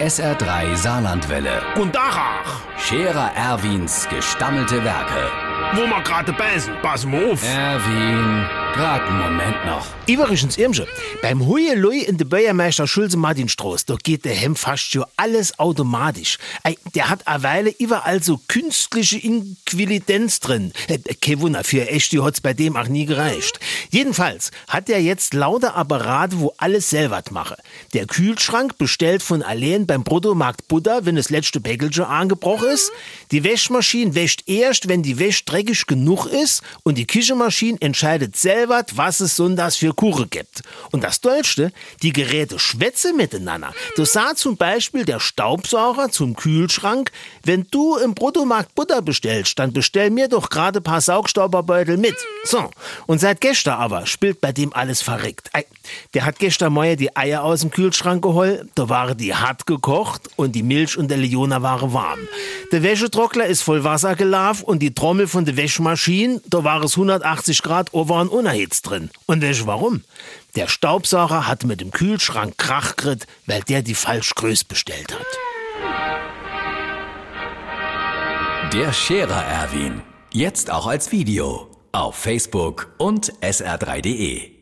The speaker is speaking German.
SR3 Saarlandwelle. Und Dachach, Scherer Erwins gestammelte Werke. wo wir gerade beißen, pass mal auf. Erwin, grad einen Moment noch. Übrigens, Irmsche, beim Huielui in der Bäuermeister Schulze Martinstraße, da geht der Hem fast schon alles automatisch. Ei, Der hat eine Weile überall so künstliche Inquilidenz drin. Äh, Kein Wunder, für Echte hat's bei dem auch nie gereicht. Jedenfalls hat er jetzt lauter Apparate, wo alles selber mache. Der Kühlschrank bestellt von allein beim Bruttomarkt Butter, wenn das letzte Päckelchen angebrochen ist. Die Wäschmaschine wäscht erst, wenn die Wäsche dreckig genug ist. Und die Küchenmaschine entscheidet selber, was es sonntags für Kuchen gibt. Und das Tollste, die Geräte schwätzen miteinander. Du sah zum Beispiel der Staubsauger zum Kühlschrank, wenn du im Bruttomarkt Butter bestellst, dann bestell mir doch gerade paar Saugstauberbeutel mit. So, und seit gestern aber spielt bei dem alles verrückt. Der hat gestern Morgen die Eier aus dem Kühlschrank geholt, da waren die hart gekocht und die Milch und der Leona waren warm. Der Wäschetrockner ist voll Wasser gelaufen und die Trommel von der Wäschmaschine, da war es 180 Grad over und unerhitzt drin. Und weißt warum? Der Staubsauger hat mit dem Kühlschrank Krach gekriegt, weil der die falsch Größe bestellt hat. Der Scherer Erwin. Jetzt auch als Video. Auf Facebook und sr3.de.